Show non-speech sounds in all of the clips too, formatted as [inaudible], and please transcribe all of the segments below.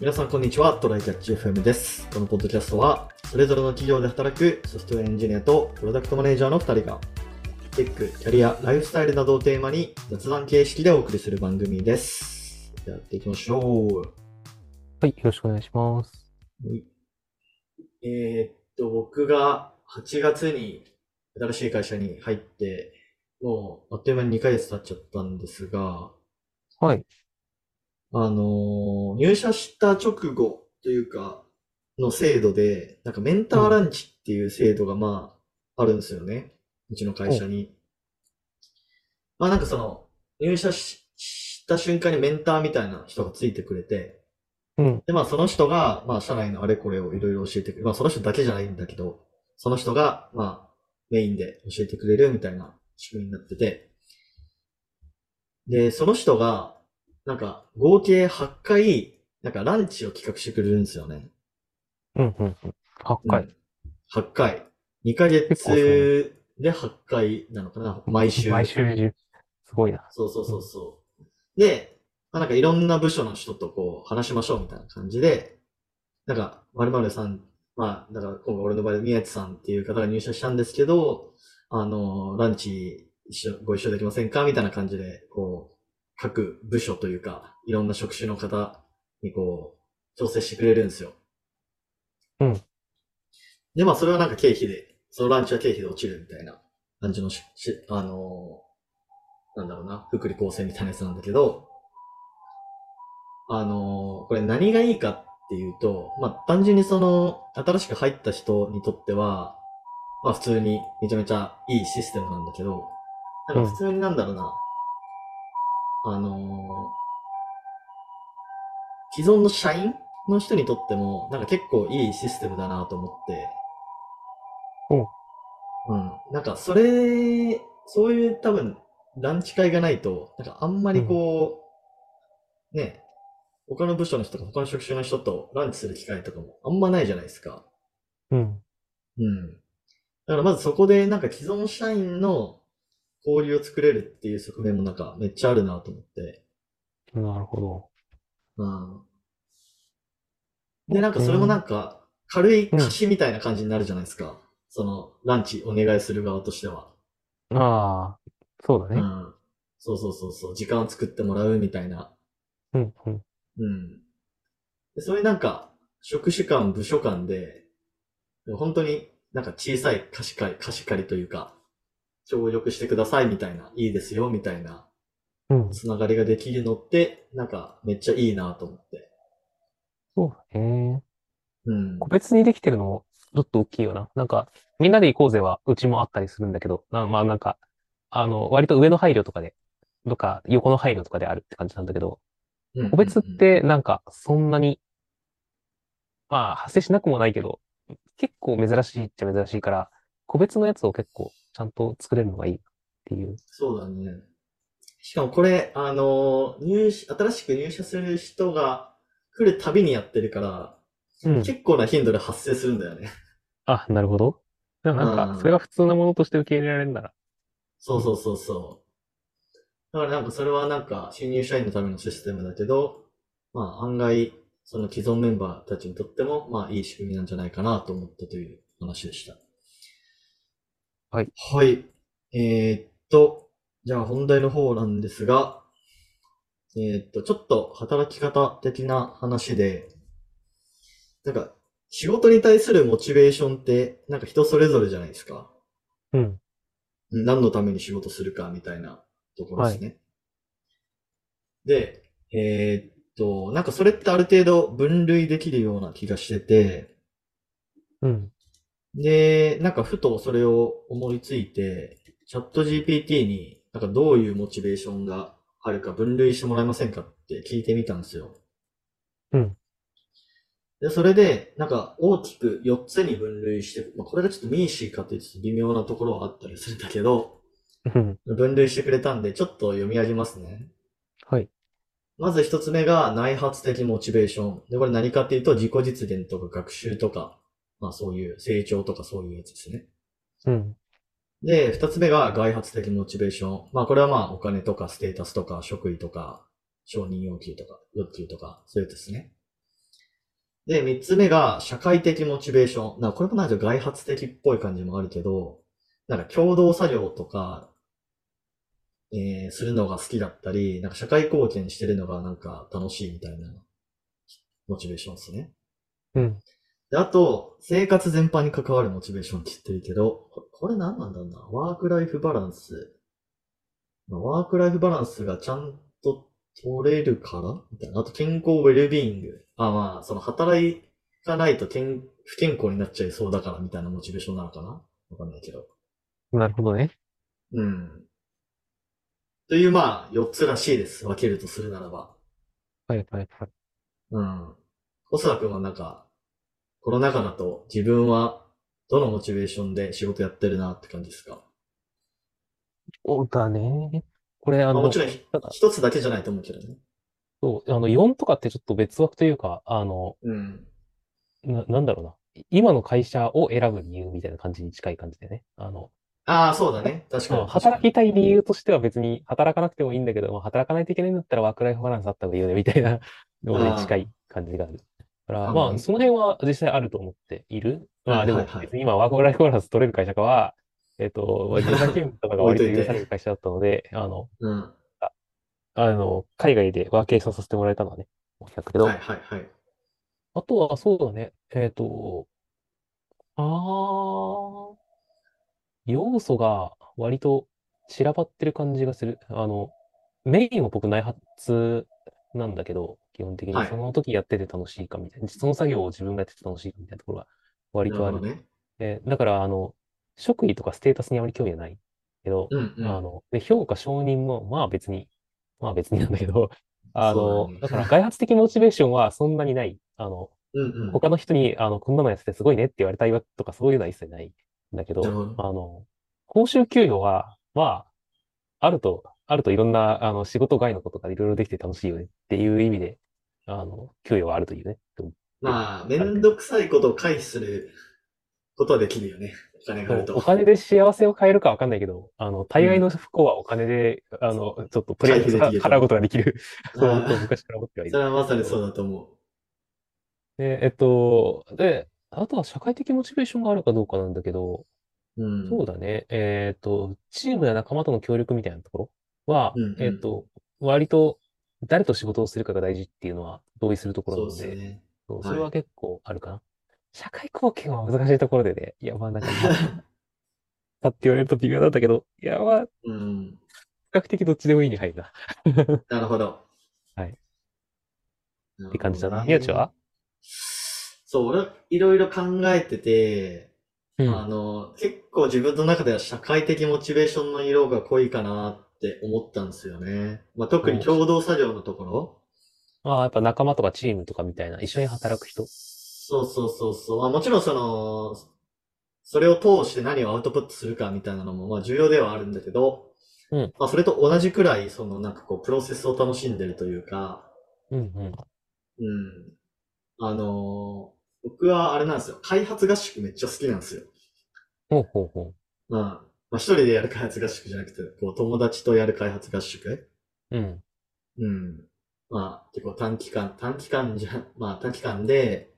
皆さんこんにちは、トライキャッチ FM です。このポッドキャストは、それぞれの企業で働くソフトウェアエンジニアとプロダクトマネージャーの2人が、テック、キャリア、ライフスタイルなどをテーマに雑談形式でお送りする番組です。やっていきましょう。はい、よろしくお願いします。はいえーっと、僕が8月に新しい会社に入って、もうあっという間に2ヶ月経っちゃったんですが、はい。あのー入社した直後というか、の制度で、なんかメンターランチっていう制度がまあ、あるんですよね。うちの会社に。まあなんかその、入社しした瞬間にメンターみたいな人がついてくれて、うん。でまあその人が、まあ社内のあれこれをいろいろ教えてくれる。まあその人だけじゃないんだけど、その人が、まあ、メインで教えてくれるみたいな仕組みになってて、で、その人が、なんか、合計8回、なんかランチを企画してくれるんですよね。うん、うん、うん。8う回。ん。8回。2ヶ月で8回なのかな毎週。毎週中。すごいな。そうそうそうそう。で、まあ、なんかいろんな部署の人とこう話しましょうみたいな感じで、なんか、〇〇さん、まあ、だから今回俺の場合宮地さんっていう方が入社したんですけど、あの、ランチ一緒、ご一緒できませんか？みたいな感じで、こう、各部署というか、いろんな職種の方にこう、調整してくれるんですよ。うん。で、まあ、それはなんか経費で、そのランチは経費で落ちるみたいな感じのし、しあのなんだろうな、福利厚生みたいなやつなんだけど、あのーこれ何がいいかっていうと、まあ、単純にその、新しく入った人にとっては、まあ、普通にめちゃめちゃいいシステムなんだけど、なんか普通になんだろうな、あのー既存の社員の人にとっても、なんか結構いいシステムだなと思って、うん。なんか、それ、そういう多分、ランチ会がないと、なんかあんまりこう、ね、他の部署の人とか他の職種の人とランチする機会とかもあんまないじゃないですか。うん。うん。だからまずそこでなんか既存社員の交流を作れるっていう側面もなんかめっちゃあるなと思って。なるほど。うん。で、なんかそれもなんか軽い貸しみたいな感じになるじゃないですか。そのランチお願いする側としては。ああ、そうだね。うん。そうそうそうそう。時間を作ってもらうみたいな。うん、うん。うん。でそういうなんか、職種間、部署間で、本当になんか小さい貸し借り、貸し借りというか、協力してくださいみたいな、いいですよみたいな、うん。つながりができるのって、なんかめっちゃいいなと思って。そうだね。うん。個別にできてるのもちょっと大きいよな。なんか、みんなで行こうぜはうちもあったりするんだけど、なまあなんか、あの、割と上の配慮とかで、とか横の配慮とかであるって感じなんだけど、うん個別っ、てなんかそんなに、まあ発生しなくもないけど、結構珍しいっちゃ珍しいから、個別のやつを結構ちゃんと作れるのがいいっていう。そうだね。しかもこれ、あの、入社、新しく入社する人が来るたびにやってるから、うん。結構な頻度で発生するんだよね。あ、なるほど。でもなんうんか、それが普通なものとして受け入れられるなら、そうそうそうそう。だからなんかそれはなんか新入社員のためのシステムだけど、まあ案外、その既存メンバーたちにとっても、まあいい仕組みなんじゃないかなと思ったという話でした。はい。はい。えーっと、じゃあ本題の方なんですが、えーっと、ちょっと働き方的な話で、なんか仕事に対するモチベーションって、なんか人それぞれじゃないですか。うん。何のために仕事するかみたいなところですね。で、えーっと、なんかそれってある程度分類できるような気がしてて、うん。で、なんかふとそれを思いついて、チャット GPT になんかどういうモチベーションがあるか分類してもらえませんかって聞いてみたんですよ。うん。で、それで、なんか大きく4つに分類して、まあ、これがちょっとミーシーかっていうと微妙なところはあったりするんだけど、うん。分類してくれたんで、ちょっと読み上げますね。はい。まず一つ目が内発的モチベーション。で、これ何かっていうと自己実現とか学習とか、まあそういう成長とかそういうやつですね。うん。で、二つ目が外発的モチベーション。まあこれはまあお金とかステータスとか職位とか承認要求とか欲求とかそういうやつですね。で、三つ目が社会的モチベーション。なこれもなんか外発的っぽい感じもあるけど、なんか共同作業とか、えー、するのが好きだったり、なんか社会貢献してるのがなんか楽しいみたいなモチベーションですね。うん。で、あと、生活全般に関わるモチベーションって言ってるけど、ここれ何なんだろうな？ワークライフバランス。まあワークライフバランスがちゃんと取れるから？みたいな。あと、健康ウェルビーイング。あ、まあ、その働かないと健不健康になっちゃいそうだからみたいなモチベーションなのかな？わかんないけど。なるほどね。うん。という、まあ、4つらしいです。分けるとするならば。はいはいはい。うん。細田君はなんか、コロナ禍だと自分はどのモチベーションで仕事やってるなって感じですか？そうだね。これ、あの、まあもちろんひただ一つだけじゃないと思うけどね。そう、あの、4とかってちょっと別枠というか、あの、うん。な、なんだろうな。今の会社を選ぶ理由みたいな感じに近い感じでね。あの、ああ、そうだね。確かに。まあ働きたい理由としては別に働かなくてもいいんだけど、まあ、働かないといけないんだったらワークライフバランスあった方がいいよね、みたいなのあーに近い感じがある。だから、まあ、その辺は実際あると思っている。まあ、でも別に今ワークライフバランス取れる会社かは、えっと、まあ時短勤務とかが割と許される会社だったので、あの、うん。あの、海外でワーケーションさせてもらえたのはね、大きかったけど、はいはいはい。あとはそうだね、えっと、あー、要素が割と散らばってる感じがする。あの、メインは僕内発なんだけど、基本的にはいその時やってて楽しいかみたいな、その作業を自分がやってて楽しいかみたいなところが割とある。ね。でだから、あの、職位とかステータスにあまり興味はないけど、うんうん。あの、で、評価承認も、まあ別に、まあ別になんだけど、[laughs] あの、そうだねだから外発的モチベーションは [laughs] そんなにない。あの、うんうん。他の人に、あの、こんなのやっててすごいねって言われたいわとかそういうのは一切ないんだけど、なるほどあの、報酬給与は、まあ、あると、あるといろんな、あの、仕事外のことがいろいろできて楽しいよねっていう意味で、あの、給与はあるというね。まあ、めんどくさいことを回避することはできるよね。お金があると。お金で幸せを買えるかわかんないけど、あの、大概の不幸はお金で、あの、ちょっととりあえず回避で払うことができる。そう、昔から思ってはいる。それはまさにそうだと思で、えっと、で、あとは社会的モチベーションがあるかどうかなんだけど、う。うん。そうだね。えっと、チームや仲間との協力みたいなところはうんう、んえっと、割と誰と仕事をするかが大事っていうのは同意するところなので、ですね。それは結構あるかな。社会貢献は難しいところでね、いや、まあなんか、か [laughs] って言われると微妙なんだけど、いや、まあ、比うん。較的どっちでもいいに入るな。[laughs] なるほど。はい。っって感じだな。宮地は？そう、俺、いろいろ考えてて、うあの、結構自分の中では社会的モチベーションの色が濃いかなって思ったんですよね。まあ、特に共同作業のところ。ああ、やっぱ仲間とかチームとかみたいな、一緒に働く人？そうそうそうそう。まあ、もちろんその、それを通して何をアウトプットするかみたいなのも、まあ重要ではあるんだけど、うんまあそれと同じくらい、そのなんかこう、プロセスを楽しんでるというか、うんうん。うん。あのー僕はあれなんですよ。開発合宿めっちゃ好きなんですよ。ほうほうほまあ、まあ一人でやる開発合宿じゃなくて、こう友達とやる開発合宿？う。うん。うん。まあ結構短期間、短期間じゃ、まあ短期間で、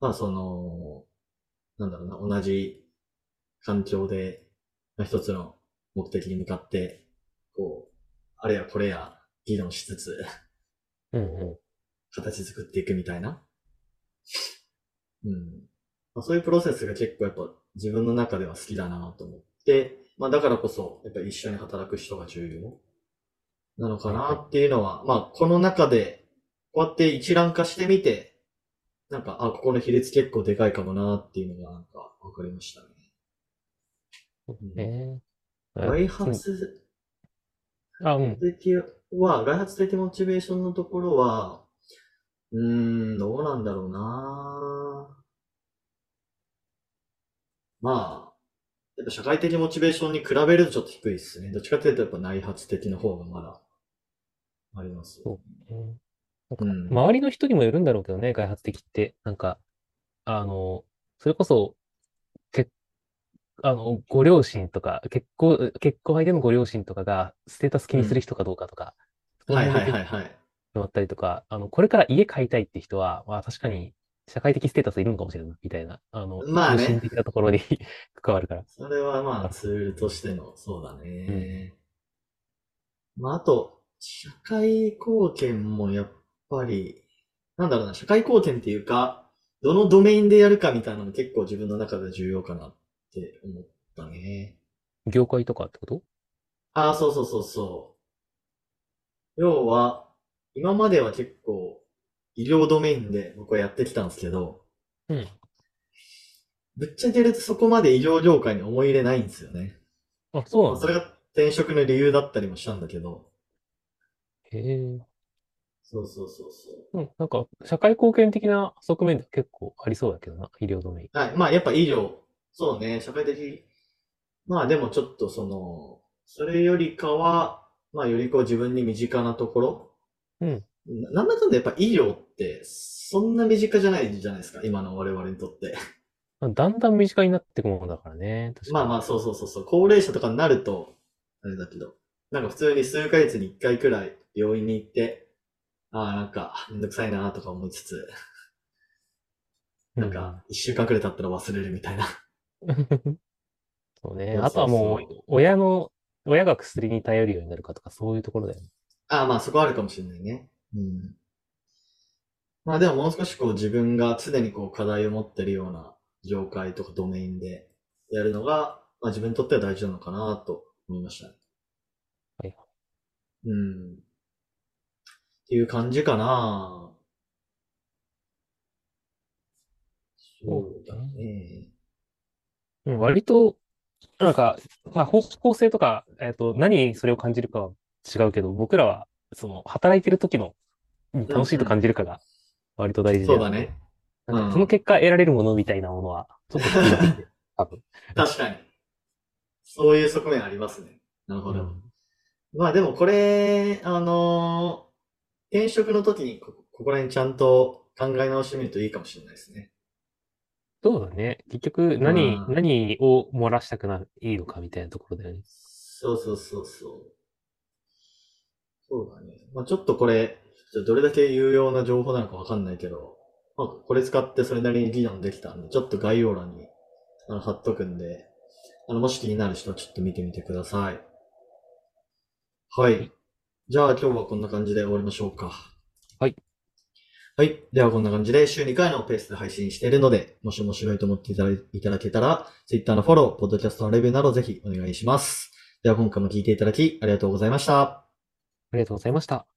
まあその、なんだろうな、同じ環境で、まあ、一つの目的に向かって、こう、あれやこれや議論しつつ、うんうん。形作っていくみたいな。うん。まあ、そういうプロセスが結構やっぱ自分の中では好きだなと思って、まあだからこそ、やっぱ一緒に働く人が重要なのかなっていうのは、まあこの中で、こうやって一覧化してみて、なんか、あ、ここの比率結構でかいかもなっていうのがなんか分かりましたね。うん。ね外発あ、うん。的は、外発的モチベーションのところは、うーん、どうなんだろうな。まあ、やっぱ社会的モチベーションに比べるとちょっと低いですね。どっちかというとやっぱ内発的の方がまだあります。そうねうん。周りの人にもよるんだろうけどね、開発的って。なんか、あの、それこそ、け、あの、ご両親とか、結婚、結婚相手のご両親とかが、ステータス気にする人かどうかとか、そのはいはいはいはい。決まったりとか、あの、これから家買いたいって人は、まあ確かに社会的ステータスいるのかもしれない、みたいな、あの、まあね精神的なところに [laughs] 関わるから。それはまあツールとしての、そうだね。まああと、社会貢献もやっぱり、なんだろうな、社会貢献っていうか、どのドメインでやるかみたいなのも結構自分の中で重要かなって思ったね。業界とかってこと？ああ、そうそうそうそう。要は、今までは結構、医療ドメインで僕はやってきたんですけど、うん。ぶっちゃけるとそこまで医療業界に思い入れないんですよね。あ、そうなんだ。それが転職の理由だったりもしたんだけど、へえ。そうそうそうそう。うん、なんか、社会貢献的な側面で結構ありそうだけどな、医療ドメイン。はい。まあ、やっぱ医療。そうね、社会的。まあ、でもちょっとその、それよりかは、まあ、よりこう自分に身近なところ。うん。ななんだかんだやっぱ医療って、そんな身近じゃないじゃないですか、今の我々にとって。まあだんだん身近になっていくものだからね。まあまあ、そうそうそうそう。高齢者とかになると、あれだけど、なんか普通に数ヶ月に一回くらい病院に行って、ああ、なんか、めんどくさいなとか思いつつ、なんか、一週間くらい経ったら忘れるみたいな。うん。そうね。あとはもう、親の、親が薬に頼るようになるかとか、そういうところだよね。ああ、まあそこはあるかもしれないね。うん。まあでももう少しこう自分が常にこう課題を持ってるような業界とかドメインでやるのが、まあ自分にとっては大事なのかなと思いましたね。はい。うん。っていう感じかなそうだね。うん、割と、なんか、まあ、方向性とか、えっと、何にそれを感じるかは違うけど、僕らは、その、働いてる時の、に楽しいと感じるかが、割と大事で。そうだね。なんか、うんその結果得られるものみたいなものは、ちょっと好きなんで、[laughs] 多分。確かに。そういう側面ありますね。なるほど。うんまあでもこれ、あのー転職の時にこここら辺ちゃんと考え直してみるといいかもしれないですね。そうだね。結局、何、うん何を漏らしたくないいのかみたいなところだよね。そうそうそうそう。そうだね。まあちょっとこれ、どれだけ有用な情報なのかわかんないけど、まあこれ使ってそれなりに議論できたんで、ちょっと概要欄にあの貼っとくんで、あの、もし気になる人はちょっと見てみてください。はい。じゃあ今日はこんな感じで終わりましょうか。はい。はい。ではこんな感じで週2回のペースで配信しているので、もし面白いと思っていただいただけたら、Twitter のフォロー、ポッドキャストのレビューなどぜひお願いします。では今回も聞いていただきありがとうございました。ありがとうございました。